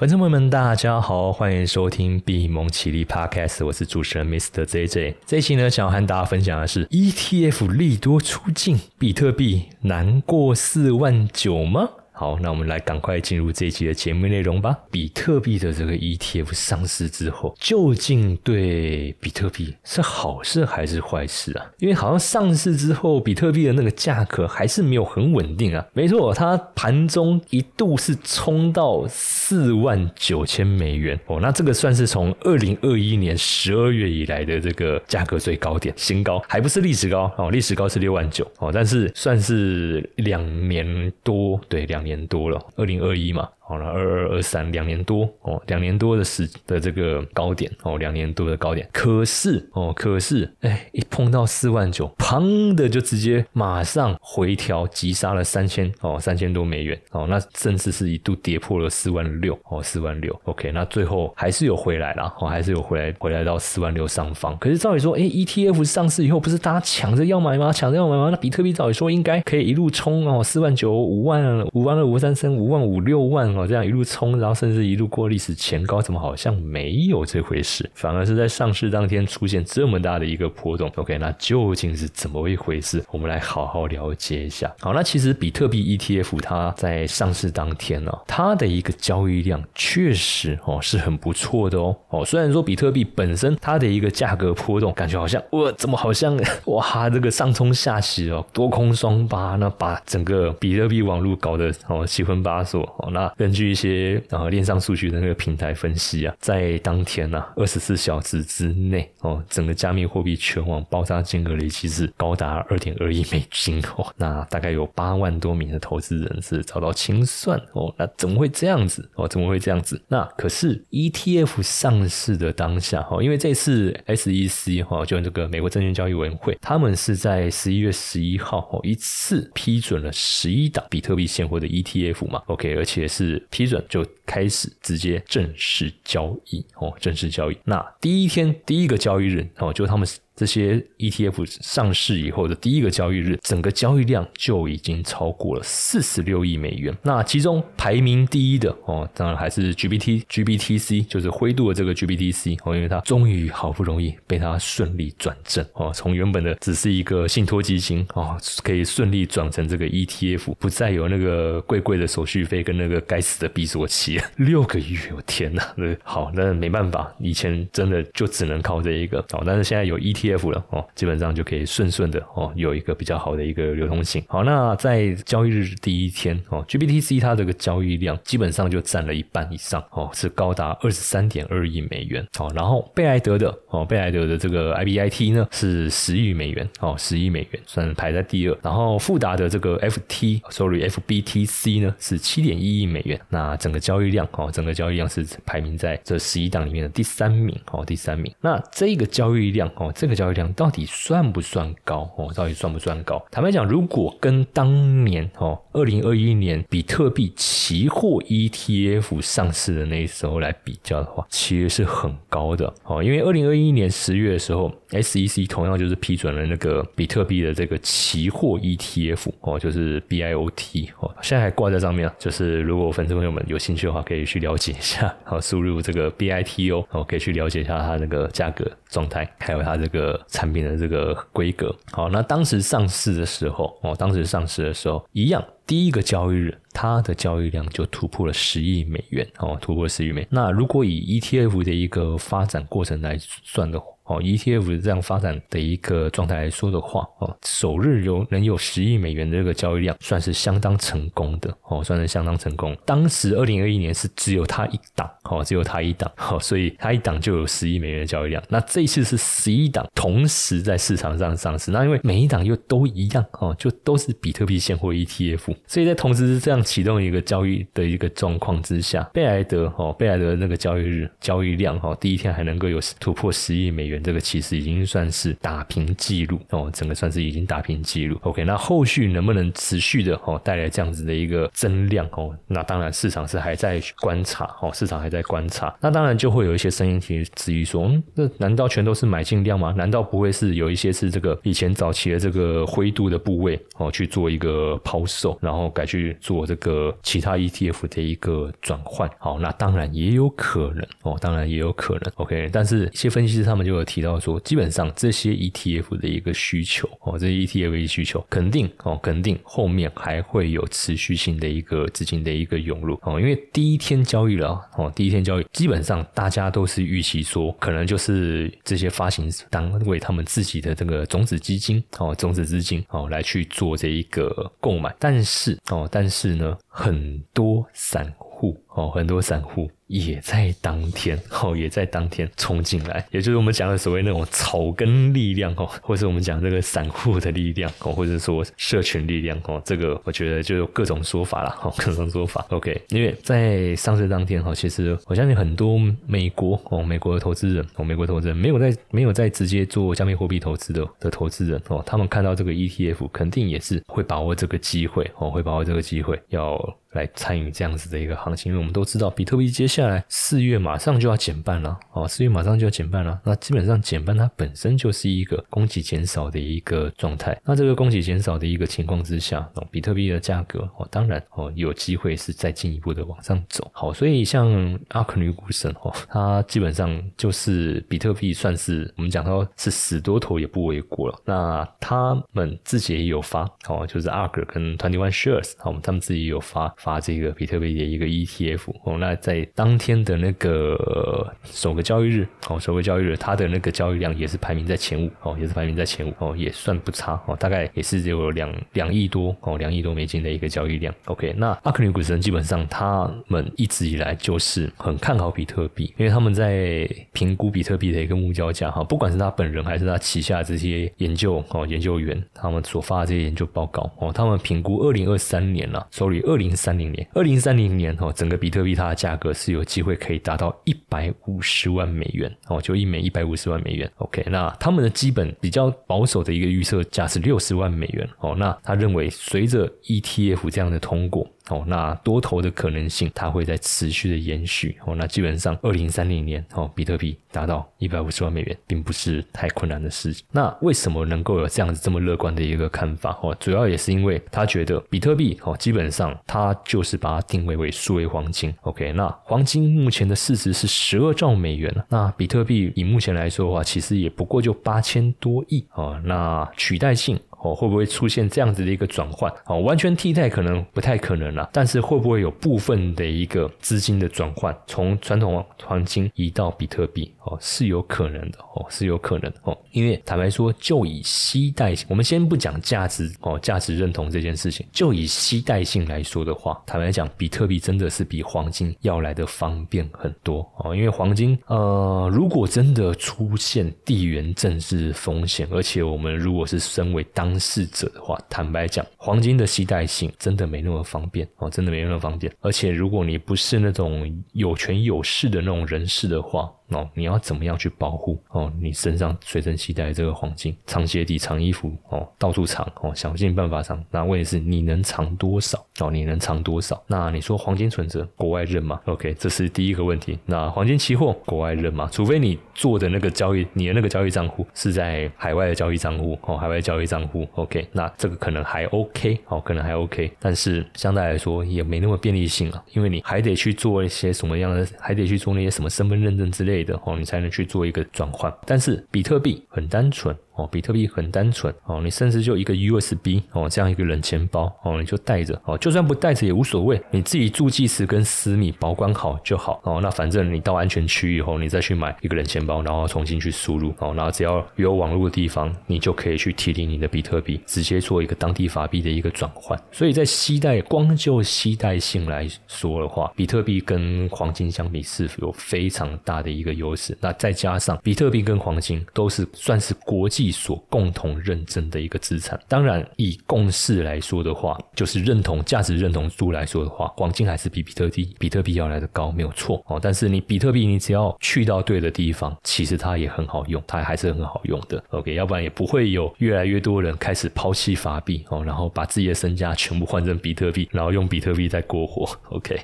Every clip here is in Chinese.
粉丝朋友们，大家好，欢迎收听币蒙奇力 Podcast，我是主持人 Mr. JJ。这一期呢，想要和大家分享的是 ETF 利多出境，比特币难过四万九吗？好，那我们来赶快进入这一期的节目内容吧。比特币的这个 ETF 上市之后，究竟对比特币是好事还是坏事啊？因为好像上市之后，比特币的那个价格还是没有很稳定啊。没错，它盘中一度是冲到四万九千美元哦，那这个算是从二零二一年十二月以来的这个价格最高点，新高，还不是历史高哦，历史高是六万九哦，但是算是两年多，对，两年。年多了，二零二一嘛。好了，二二二三两年多哦，两年多的时的这个高点哦，两年多的高点。可是哦，可是哎，一碰到四万九，砰的就直接马上回调，急杀了三千哦，三千多美元哦，那甚至是一度跌破了四万六哦，四万六。OK，那最后还是有回来了哦，还是有回来，回来到四万六上方。可是照理说，哎，ETF 上市以后不是大家抢着要买吗？抢着要买吗？那比特币照理说应该可以一路冲哦，四万九、五万、五万二、五三三、五万五六万。这样一路冲，然后甚至一路过历史前高，怎么好像没有这回事？反而是在上市当天出现这么大的一个波动。OK，那究竟是怎么一回事？我们来好好了解一下。好，那其实比特币 ETF 它在上市当天呢，它的一个交易量确实哦是很不错的哦。哦，虽然说比特币本身它的一个价格波动，感觉好像哇，怎么好像哇这个上冲下洗哦，多空双八，那把整个比特币网络搞得哦七荤八素哦，那根据一些啊链上数据的那个平台分析啊，在当天呐二十四小时之内哦，整个加密货币全网爆炸金额累计是高达二点二亿美金哦，那大概有八万多名的投资人是遭到清算哦，那怎么会这样子哦？怎么会这样子？那可是 ETF 上市的当下哈，因为这次 SEC 哈，就这个美国证券交易委员会，他们是在十一月十一号哦一次批准了十一档比特币现货的 ETF 嘛，OK，而且是。批准就开始直接正式交易哦，正式交易。那第一天第一个交易日哦，就他们。这些 ETF 上市以后的第一个交易日，整个交易量就已经超过了四十六亿美元。那其中排名第一的哦，当然还是 GBT GBTC，就是灰度的这个 GBTC 哦，因为它终于好不容易被它顺利转正哦，从原本的只是一个信托基金哦，可以顺利转成这个 ETF，不再有那个贵贵的手续费跟那个该死的闭锁期，六个月，我天哪！好，那没办法，以前真的就只能靠这一个哦，但是现在有 ETF。了哦，基本上就可以顺顺的哦，有一个比较好的一个流通性。好，那在交易日第一天哦，GBTC 它这个交易量基本上就占了一半以上哦，是高达二十三点二亿美元哦。然后贝莱德的哦，贝莱德的这个 IBIT 呢是十亿美元哦，十亿美元算排在第二。然后富达的这个 FT，sorry FBTC 呢是七点一亿美元。那整个交易量哦，整个交易量是排名在这十一档里面的第三名哦，第三名。那这个交易量哦，这个。交易量到底算不算高哦？到底算不算高？坦白讲，如果跟当年哦，二零二一年比特币期货 ETF 上市的那时候来比较的话，其实是很高的哦。因为二零二一年十月的时候，SEC 同样就是批准了那个比特币的这个期货 ETF 哦，就是 BIOT 哦，现在还挂在上面。就是如果粉丝朋友们有兴趣的话，可以去了解一下，好，输入这个 BITO 哦，可以去了解一下它那个价格状态，还有它这个。产品的这个规格，好，那当时上市的时候，哦，当时上市的时候一样，第一个交易日，它的交易量就突破了十亿美元，哦，突破十亿美元。那如果以 ETF 的一个发展过程来算的话，哦，ETF 这样发展的一个状态来说的话，哦，首日有能有十亿美元的这个交易量，算是相当成功的，哦，算是相当成功。当时二零二一年是只有它一档，哦，只有它一档，好，所以它一档就有十亿美元的交易量。那这一次是十一档同时在市场上上市，那因为每一档又都一样，哦，就都是比特币现货 ETF，所以在同时是这样启动一个交易的一个状况之下，贝莱德，哦，贝莱德那个交易日交易量，哈，第一天还能够有突破十亿美元。这个其实已经算是打平记录哦，整个算是已经打平记录。OK，那后续能不能持续的哦带来这样子的一个增量哦？那当然市场是还在观察哦，市场还在观察。那当然就会有一些声音提质疑说，嗯，那难道全都是买进量吗？难道不会是有一些是这个以前早期的这个灰度的部位哦去做一个抛售，然后改去做这个其他 ETF 的一个转换？好，那当然也有可能哦，当然也有可能。OK，但是一些分析师他们就有提到说，基本上这些 ETF 的一个需求哦，这些 ETF 的需求肯定哦，肯定后面还会有持续性的一个资金的一个涌入哦，因为第一天交易了哦，第一天交易基本上大家都是预期说，可能就是这些发行单位他们自己的这个种子基金哦，种子资金哦来去做这一个购买，但是哦，但是呢，很多散户哦，很多散户。也在当天 哦，也在当天冲进来，也就是我们讲的所谓那种草根力量哦，或是我们讲这个散户的力量哦，或者说社群力量哦，这个我觉得就有各种说法了 哦，各种说法。OK，因为在上市当天哈，其实我相信很多美国哦，美国的投资人哦，美国投资人没有在没有在直接做加密货币投资的的投资人哦，他们看到这个 ETF，肯定也是会把握这个机会哦，会把握这个机会要来参与这样子的一个行情，因为我们都知道比特币接下来四月马上就要减半了哦，四月马上就要减半了。那基本上减半它本身就是一个供给减少的一个状态。那这个供给减少的一个情况之下，比特币的价格哦，当然哦有机会是再进一步的往上走。好，所以像阿克女股神哦，它基本上就是比特币算是我们讲到是死多头也不为过了。那他们自己也有发哦，就是阿克跟 Twenty One Shares 好，他们自己也有发发这个比特币的一个 ETF 哦。那在当天的那个首个交易日哦，首个交易日，它的那个交易量也是排名在前五哦，也是排名在前五哦，也算不差哦，大概也是有两两亿多哦，两亿多美金的一个交易量。OK，那阿克尼股神基本上他们一直以来就是很看好比特币，因为他们在评估比特币的一个目标价哈，不管是他本人还是他旗下这些研究哦研究员，他们所发的这些研究报告哦，他们评估二零二三年了，手里二零三三零年，二零三零年哦，整个比特币它的价格是有。有机会可以达到一百五十万美元哦，就一枚一百五十万美元。OK，那他们的基本比较保守的一个预测价是六十万美元哦。那他认为随着 ETF 这样的通过。哦，那多头的可能性，它会在持续的延续。哦，那基本上二零三零年，哦，比特币达到一百五十万美元，并不是太困难的事情。那为什么能够有这样子这么乐观的一个看法？哦，主要也是因为他觉得比特币，哦，基本上它就是把它定位为数位黄金。OK，那黄金目前的市值是十二兆美元那比特币以目前来说的话，其实也不过就八千多亿。哦，那取代性。哦，会不会出现这样子的一个转换？哦，完全替代可能不太可能了。但是会不会有部分的一个资金的转换，从传统黄金移到比特币？哦，是有可能的。哦，是有可能的。哦，因为坦白说，就以期待性，我们先不讲价值哦，价值认同这件事情，就以期待性来说的话，坦白讲，比特币真的是比黄金要来的方便很多。哦，因为黄金，呃，如果真的出现地缘政治风险，而且我们如果是身为当当事者的话，坦白讲，黄金的携带性真的没那么方便哦，真的没那么方便。而且，如果你不是那种有权有势的那种人士的话，哦，你要怎么样去保护哦？你身上随身携带这个黄金，藏鞋底、藏衣服哦，到处藏哦，想尽办法藏。那问题是，你能藏多少哦？你能藏多少？那你说黄金存折国外认吗？OK，这是第一个问题。那黄金期货国外认吗？除非你做的那个交易，你的那个交易账户是在海外的交易账户哦，海外交易账户 OK，那这个可能还 OK 哦，可能还 OK，但是相对来说也没那么便利性啊，因为你还得去做一些什么样的，还得去做那些什么身份认证之类。的哦，你才能去做一个转换。但是比特币很单纯。哦，比特币很单纯哦，你甚至就一个 USB 哦，这样一个冷钱包哦，你就带着哦，就算不带着也无所谓，你自己助记词跟私密保管好就好哦。那反正你到安全区以后，你再去买一个冷钱包，然后重新去输入哦，然后只要有网络的地方，你就可以去提领你的比特币，直接做一个当地法币的一个转换。所以在携带光就携带性来说的话，比特币跟黄金相比是有非常大的一个优势。那再加上比特币跟黄金都是算是国际。币所共同认证的一个资产。当然，以共识来说的话，就是认同价值认同度来说的话，黄金还是比比特币比特币要来的高，没有错哦。但是你比特币，你只要去到对的地方，其实它也很好用，它还是很好用的。OK，要不然也不会有越来越多人开始抛弃法币哦，然后把自己的身家全部换成比特币，然后用比特币在过活。OK，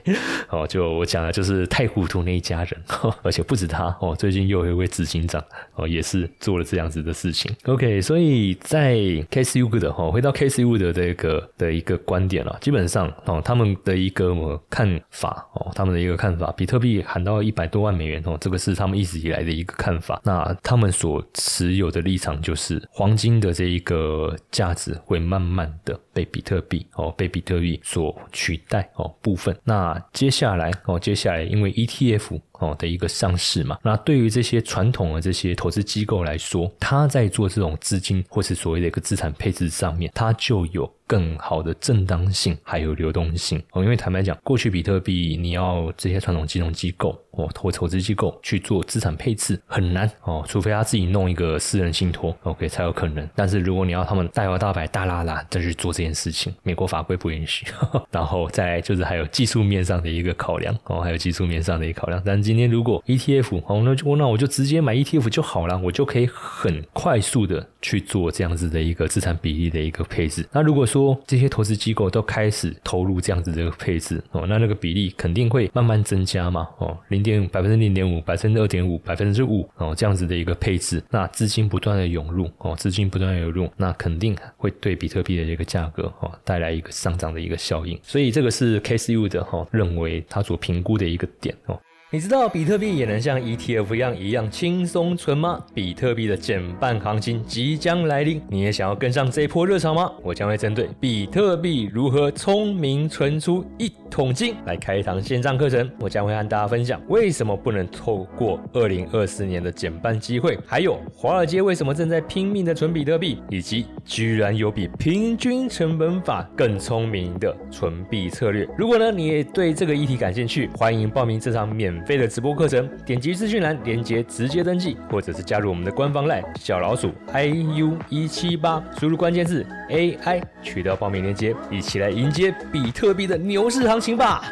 哦，就我讲的就是太糊涂那一家人，而且不止他哦，最近又有一位执行长哦，也是做了这样子的事情。OK，所以在 Case U 的哈，回到 Case U 的这个的一个观点了，基本上哦，他们的一个看法哦，他们的一个看法，比特币喊到一百多万美元哦，这个是他们一直以来的一个看法。那他们所持有的立场就是，黄金的这一个价值会慢慢的被比特币哦，被比特币所取代哦部分。那接下来哦，接下来因为 ETF。哦的一个上市嘛，那对于这些传统的这些投资机构来说，他在做这种资金或是所谓的一个资产配置上面，它就有更好的正当性，还有流动性哦。因为坦白讲，过去比特币你要这些传统金融机构哦或投资机构去做资产配置很难哦，除非他自己弄一个私人信托，OK 才有可能。但是如果你要他们大摇大摆、大拉拉再去做这件事情，美国法规不允许。然后再就是还有技术面上的一个考量哦，还有技术面上的一个考量，但。今天如果 ETF 哦，那就那我就直接买 ETF 就好了，我就可以很快速的去做这样子的一个资产比例的一个配置。那如果说说这些投资机构都开始投入这样子的一个配置哦，那那个比例肯定会慢慢增加嘛哦，零点百分之零点五、百分之二点五、百分之五哦这样子的一个配置，那资金不断的涌入哦，资金不断的涌入，那肯定会对比特币的这个价格哦带来一个上涨的一个效应。所以这个是 KSU 的哈认为他所评估的一个点哦。你知道比特币也能像 ETF 一样一样轻松存吗？比特币的减半行情即将来临，你也想要跟上这一波热潮吗？我将会针对比特币如何聪明存出一桶金来开一堂线上课程。我将会和大家分享为什么不能透过2024年的减半机会，还有华尔街为什么正在拼命的存比特币，以及居然有比平均成本法更聪明的存币策略。如果呢你也对这个议题感兴趣，欢迎报名这场免。免费的直播课程，点击资讯栏链接直接登记，或者是加入我们的官方 LINE 小老鼠 iu 一七八，输入关键字 AI 取得报名链接，一起来迎接比特币的牛市行情吧！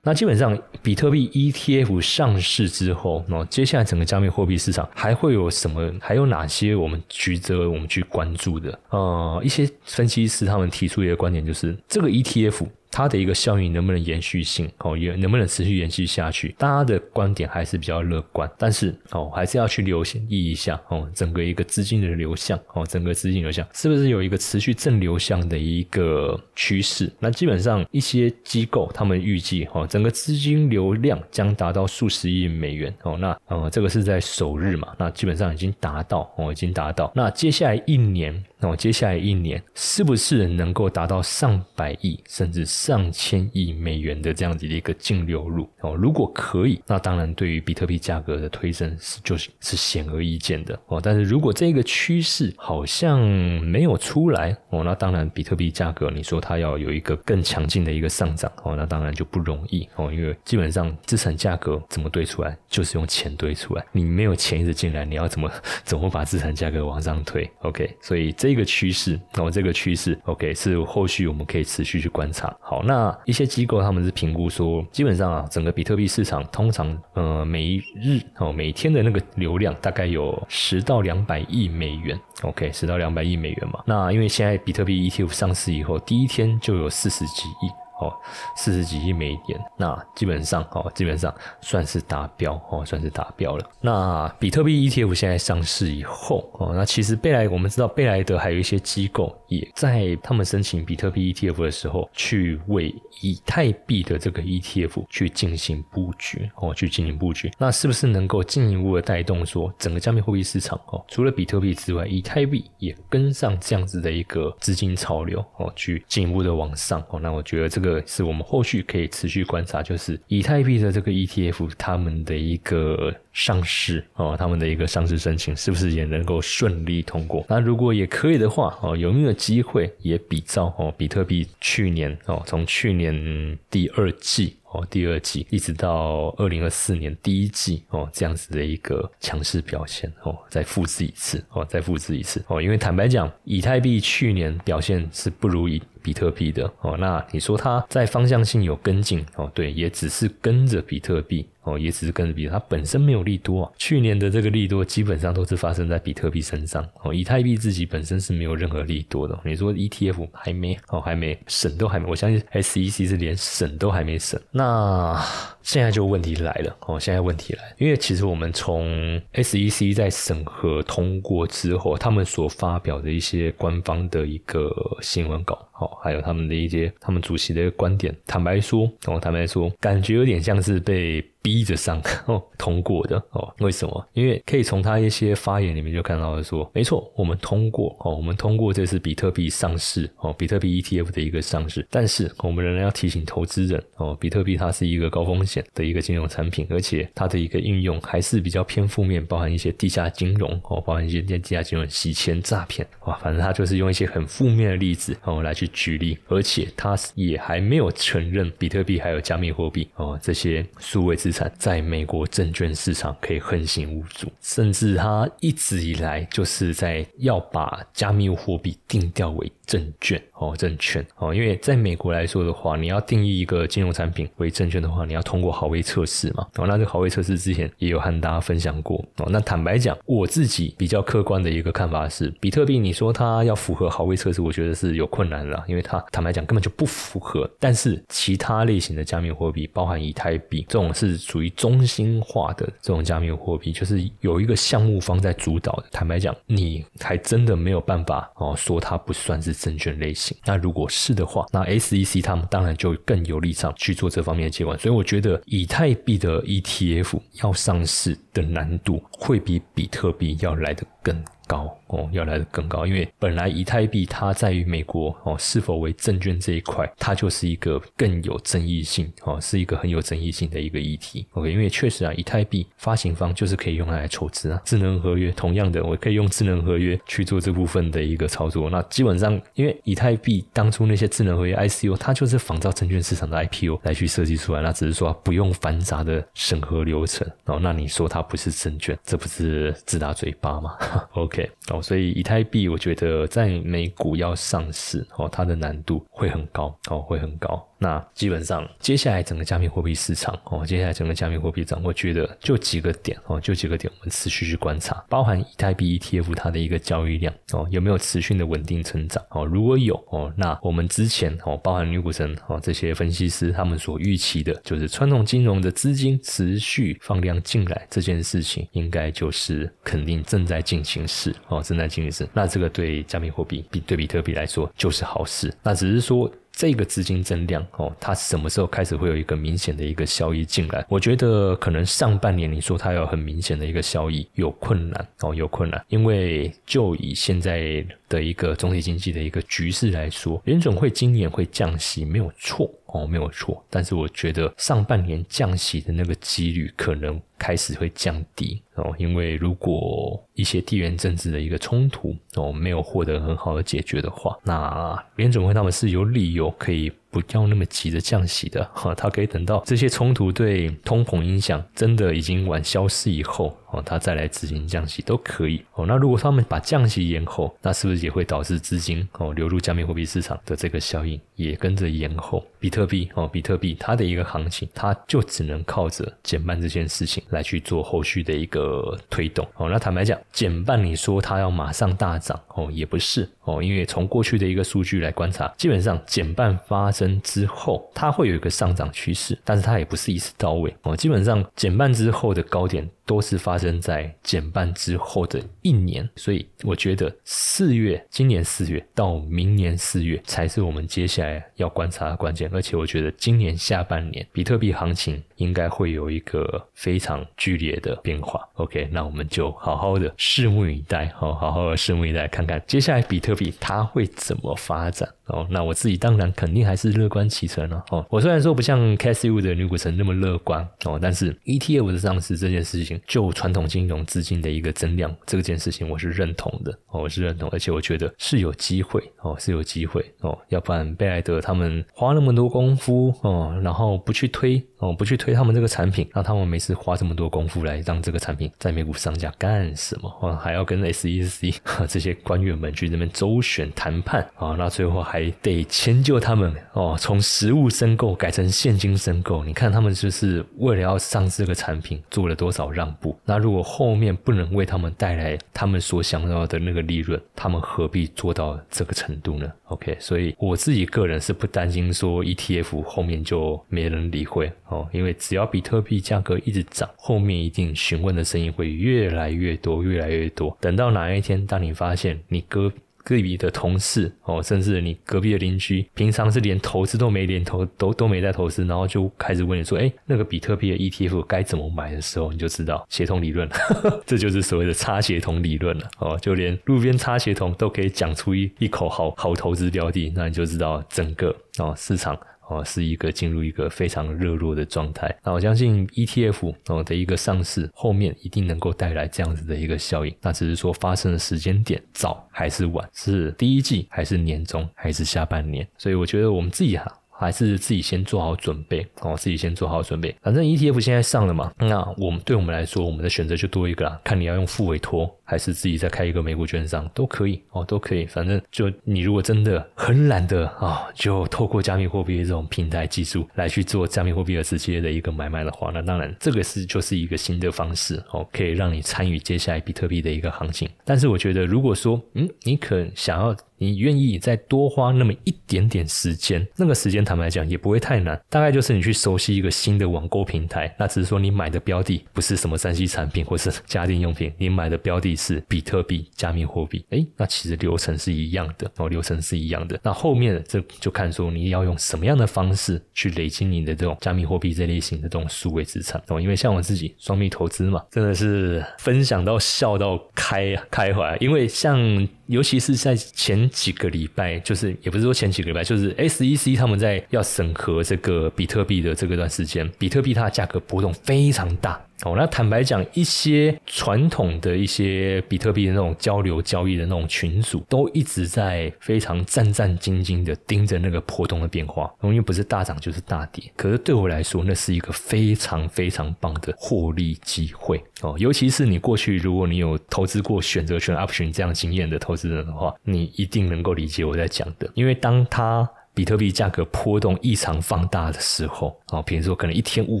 那基本上，比特币 ETF 上市之后，那接下来整个加密货币市场还会有什么？还有哪些我们值得我们去关注的？呃，一些分析师他们提出一个观点，就是这个 ETF。它的一个效应能不能延续性哦，也能不能持续延续下去？大家的观点还是比较乐观，但是哦，还是要去留意一下哦，整个一个资金的流向哦，整个资金流向是不是有一个持续正流向的一个趋势？那基本上一些机构他们预计哦，整个资金流量将达到数十亿美元哦，那呃，这个是在首日嘛？那基本上已经达到哦，已经达到。那接下来一年。那我接下来一年是不是能够达到上百亿甚至上千亿美元的这样子的一个净流入？哦，如果可以，那当然对于比特币价格的推升是就是是显而易见的哦。但是如果这个趋势好像没有出来哦，那当然比特币价格你说它要有一个更强劲的一个上涨哦，那当然就不容易哦，因为基本上资产价格怎么堆出来，就是用钱堆出来。你没有钱一直进来，你要怎么怎么把资产价格往上推？OK，所以这。这个趋势，那么这个趋势，OK，是后续我们可以持续去观察。好，那一些机构他们是评估说，基本上啊，整个比特币市场通常呃每一日哦每天的那个流量大概有十到两百亿美元，OK，十到两百亿美元嘛。那因为现在比特币 ETF 上市以后，第一天就有四十几亿。哦，四十几亿美元，那基本上哦，基本上算是达标哦，算是达标了。那比特币 ETF 现在上市以后哦，那其实贝莱我们知道贝莱德还有一些机构也在他们申请比特币 ETF 的时候，去为以太币的这个 ETF 去进行布局哦，去进行布局。那是不是能够进一步的带动说整个加密货币市场哦，除了比特币之外，以太币也跟上这样子的一个资金潮流哦，去进一步的往上哦？那我觉得这个。是我们后续可以持续观察，就是以太币的这个 ETF，他们的一个上市哦，他们的一个上市申请是不是也能够顺利通过？那如果也可以的话哦，有没有机会也比照哦，比特币去年哦，从去年第二季。第二季一直到二零二四年第一季哦，这样子的一个强势表现哦，再复制一次哦，再复制一次哦，因为坦白讲，以太币去年表现是不如以。比特币的哦，那你说它在方向性有跟进哦，对，也只是跟着比特币哦，也只是跟着比特，它本身没有利多啊。去年的这个利多基本上都是发生在比特币身上哦，以太币自己本身是没有任何利多的。你说 ETF 还没哦，还没审都还没，我相信 SEC 是连审都还没审。那现在就问题来了哦，现在问题来，因为其实我们从 SEC 在审核通过之后，他们所发表的一些官方的一个新闻稿。哦，还有他们的一些，他们主席的一个观点。坦白说，哦，坦白说，感觉有点像是被。逼着上 哦通过的哦，为什么？因为可以从他一些发言里面就看到了说，没错，我们通过哦，我们通过这次比特币上市哦，比特币 ETF 的一个上市。但是我们仍然要提醒投资人哦，比特币它是一个高风险的一个金融产品，而且它的一个应用还是比较偏负面，包含一些地下金融哦，包含一些地下金融洗钱诈骗哇，反正他就是用一些很负面的例子哦来去举例，而且他也还没有承认比特币还有加密货币哦这些数位资产。在美国证券市场可以横行无阻，甚至他一直以来就是在要把加密货币定调为证券哦，证券哦，因为在美国来说的话，你要定义一个金融产品为证券的话，你要通过好位测试嘛。哦，那这好位测试之前也有和大家分享过哦。那坦白讲，我自己比较客观的一个看法是，比特币你说它要符合好位测试，我觉得是有困难的，因为它坦白讲根本就不符合。但是其他类型的加密货币，包含以太币这种是。属于中心化的这种加密货币，就是有一个项目方在主导的。坦白讲，你还真的没有办法哦，说它不算是证券类型。那如果是的话，那 SEC 他们当然就更有立场去做这方面的监管。所以我觉得，以太币的 ETF 要上市的难度，会比比特币要来得更。高哦，要来的更高，因为本来以太币它在于美国哦是否为证券这一块，它就是一个更有争议性哦，是一个很有争议性的一个议题。OK，因为确实啊，以太币发行方就是可以用来筹资啊，智能合约同样的，我可以用智能合约去做这部分的一个操作。那基本上，因为以太币当初那些智能合约 ICO，它就是仿照证券市场的 IPO 来去设计出来，那只是说不用繁杂的审核流程哦。那你说它不是证券，这不是自打嘴巴吗？OK。哦，所以以太币我觉得在美股要上市哦，它的难度会很高哦，会很高。那基本上，接下来整个加密货币市场哦，接下来整个加密货币涨，我觉得就几个点哦，就几个点，我们持续去观察，包含以太币 ETF 它的一个交易量哦，有没有持续的稳定成长哦？如果有哦，那我们之前哦，包含牛股神哦这些分析师他们所预期的，就是传统金融的资金持续放量进来这件事情，应该就是肯定正在进行时哦，正在进行时。那这个对加密货币比对比特币来说就是好事，那只是说。这个资金增量哦，它什么时候开始会有一个明显的一个效益进来？我觉得可能上半年你说它有很明显的一个效益有困难哦，有困难，因为就以现在的一个总体经济的一个局势来说，联总会今年会降息没有错哦，没有错，但是我觉得上半年降息的那个几率可能开始会降低哦，因为如果一些地缘政治的一个冲突哦没有获得很好的解决的话，那联总会他们是有理由。可以。不要那么急着降息的 哈，它可以等到这些冲突对通膨影响真的已经晚消失以后哦，它再来执行降息都可以哦。那如果他们把降息延后，那是不是也会导致资金哦流入加密货币市场的这个效应也跟着延后？比特币哦，比特币它的一个行情，它就只能靠着减半这件事情来去做后续的一个推动哦。那坦白讲，减半你说它要马上大涨哦，也不是哦，因为从过去的一个数据来观察，基本上减半发。生之后，它会有一个上涨趋势，但是它也不是一次到位哦。基本上减半之后的高点都是发生在减半之后的一年，所以我觉得四月，今年四月到明年四月才是我们接下来要观察的关键。而且我觉得今年下半年比特币行情应该会有一个非常剧烈的变化。OK，那我们就好好的拭目以待，好，好好的拭目以待，看看接下来比特币它会怎么发展。哦，那我自己当然肯定还是乐观其成了。哦，我虽然说不像 Cassie 的女股神那么乐观哦，但是 ETF 的上市这件事情，就传统金融资金的一个增量这件事情，我是认同的。哦，我是认同，而且我觉得是有机会哦，是有机会哦。要不然贝莱德他们花那么多功夫哦，然后不去推哦，不去推他们这个产品，让他们每次花这么多功夫来让这个产品在美股上架干什么？哦，还要跟 SEC 这些官员们去这边周旋谈判啊？那最后还。得迁就他们哦，从实物申购改成现金申购。你看他们就是为了要上市这个产品做了多少让步？那如果后面不能为他们带来他们所想要的那个利润，他们何必做到这个程度呢？OK，所以我自己个人是不担心说 ETF 后面就没人理会哦，因为只要比特币价格一直涨，后面一定询问的声音会越来越多，越来越多。等到哪一天，当你发现你割。隔壁的同事哦，甚至你隔壁的邻居，平常是连投资都没连投，都都没在投资，然后就开始问你说：“哎，那个比特币的 ETF 该怎么买？”的时候，你就知道协同理论了，这就是所谓的差协同理论了哦。就连路边差协同都可以讲出一一口好好投资标的，那你就知道整个哦市场。哦，是一个进入一个非常热络的状态。那我相信 ETF 哦的一个上市，后面一定能够带来这样子的一个效应。那只是说发生的时间点早还是晚，是第一季还是年终还是下半年？所以我觉得我们自己哈。还是自己先做好准备哦，自己先做好准备。反正 ETF 现在上了嘛，那我们对我们来说，我们的选择就多一个啦。看你要用副委托，还是自己再开一个美股券商，都可以哦，都可以。反正就你如果真的很懒得啊，就透过加密货币这种平台技术来去做加密货币的直接的一个买卖的话，那当然这个是就是一个新的方式哦，可以让你参与接下来比特币的一个行情。但是我觉得，如果说嗯，你可想要。你愿意再多花那么一点点时间，那个时间坦白讲也不会太难，大概就是你去熟悉一个新的网购平台，那只是说你买的标的不是什么三 C 产品或是 家电用品，你买的标的是比特币加密货币，哎，那其实流程是一样的哦，流程是一样的。那后面这就看说你要用什么样的方式去累积你的这种加密货币这类型的这种数位资产哦，因为像我自己双币投资嘛，真的是分享到笑到开开怀，因为像。尤其是在前几个礼拜，就是也不是说前几个礼拜，就是 SEC 他们在要审核这个比特币的这个段时间，比特币它的价格波动非常大。哦，那坦白讲，一些传统的一些比特币的那种交流交易的那种群组，都一直在非常战战兢兢的盯着那个波动的变化，因为不是大涨就是大跌。可是对我来说，那是一个非常非常棒的获利机会哦，尤其是你过去如果你有投资过选择权 option 这样经验的投资人的话，你一定能够理解我在讲的，因为当他。比特币价格波动异常放大的时候，啊，比如说可能一天五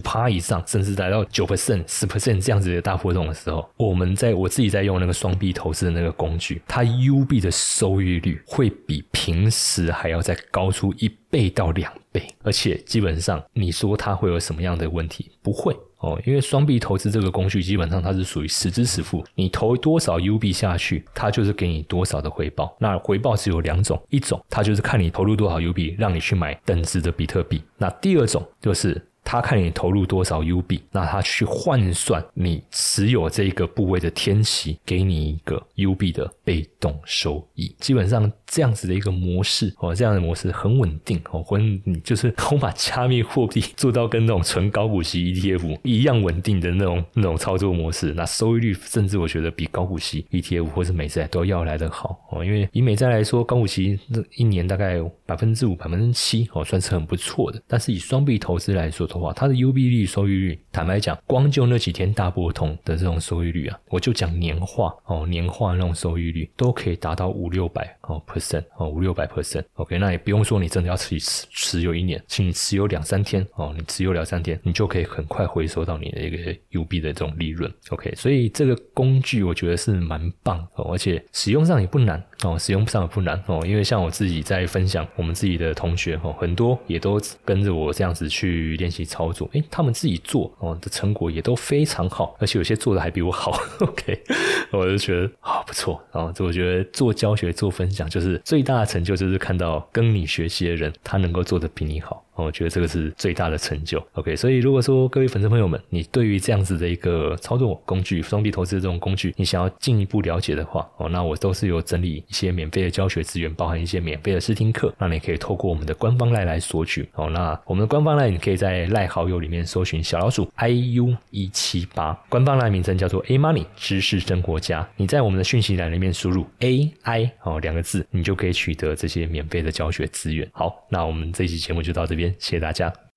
趴以上，甚至达到九 percent、十 percent 这样子的大波动的时候，我们在我自己在用那个双币投资的那个工具，它 U 币的收益率会比平时还要再高出一倍到两倍，而且基本上你说它会有什么样的问题？不会。哦，因为双币投资这个工具，基本上它是属于实支实付，你投多少 U 币下去，它就是给你多少的回报。那回报只有两种，一种它就是看你投入多少 U 币，让你去买等值的比特币。那第二种就是。他看你投入多少 U 币，那他去换算你持有这个部位的天期，给你一个 U 币的被动收益。基本上这样子的一个模式哦，这样的模式很稳定哦，稳你就是 我把加密货币做到跟那种纯高股息 ETF 一样稳定的那种那种操作模式，那收益率甚至我觉得比高股息 ETF 或是美债都要来得好哦。因为以美债来说，高股息那一年大概百分之五、百分之七哦，算是很不错的。但是以双币投资来说，的话，它的 U B 率收益率，坦白讲，光就那几天大波动的这种收益率啊，我就讲年化哦，年化那种收益率都可以达到五六百哦 percent 哦，五六百 percent。OK，那也不用说你真的要持持持有一年，请你持有两三天哦，你持有两三天，你就可以很快回收到你的一个 U B 的这种利润。OK，所以这个工具我觉得是蛮棒哦，而且使用上也不难哦，使用上也不难哦，因为像我自己在分享，我们自己的同学哦，很多也都跟着我这样子去练习。操作，哎，他们自己做哦的成果也都非常好，而且有些做的还比我好。OK，我就觉得啊不错哦我觉得做教学做分享就是最大的成就，就是看到跟你学习的人他能够做的比你好。我觉得这个是最大的成就。OK，所以如果说各位粉丝朋友们，你对于这样子的一个操作工具、双币投资这种工具，你想要进一步了解的话，哦，那我都是有整理一些免费的教学资源，包含一些免费的试听课，那你可以透过我们的官方赖来索取。哦，那我们的官方赖你可以在赖好友里面搜寻小老鼠 iu 一七八，官方赖名称叫做 A Money 知识生活家。你在我们的讯息栏里面输入 AI 哦两个字，你就可以取得这些免费的教学资源。好，那我们这期节目就到这边谢谢大家。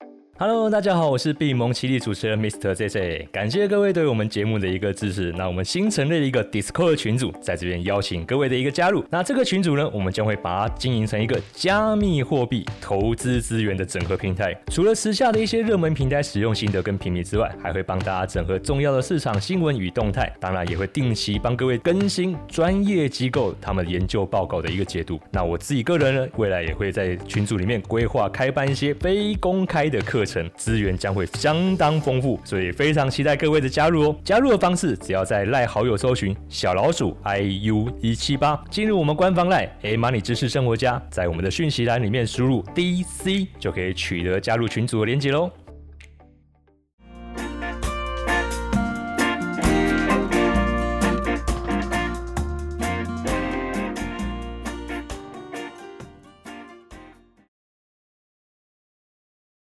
Hello，大家好，我是闭蒙奇力主持人 Mr. JJ，感谢各位对我们节目的一个支持。那我们新成立了一个 Discord 群组，在这边邀请各位的一个加入。那这个群组呢，我们将会把它经营成一个加密货币投资资源的整合平台。除了时下的一些热门平台使用心得跟评比之外，还会帮大家整合重要的市场新闻与动态。当然，也会定期帮各位更新专业机构他们研究报告的一个解读。那我自己个人呢，未来也会在群组里面规划开办一些非公开的课程程。资源将会相当丰富，所以非常期待各位的加入哦！加入的方式只要在赖好友搜寻小老鼠 iu 一七八，进入我们官方赖 A Money 知识生活家，在我们的讯息栏里面输入 DC 就可以取得加入群组的连接喽。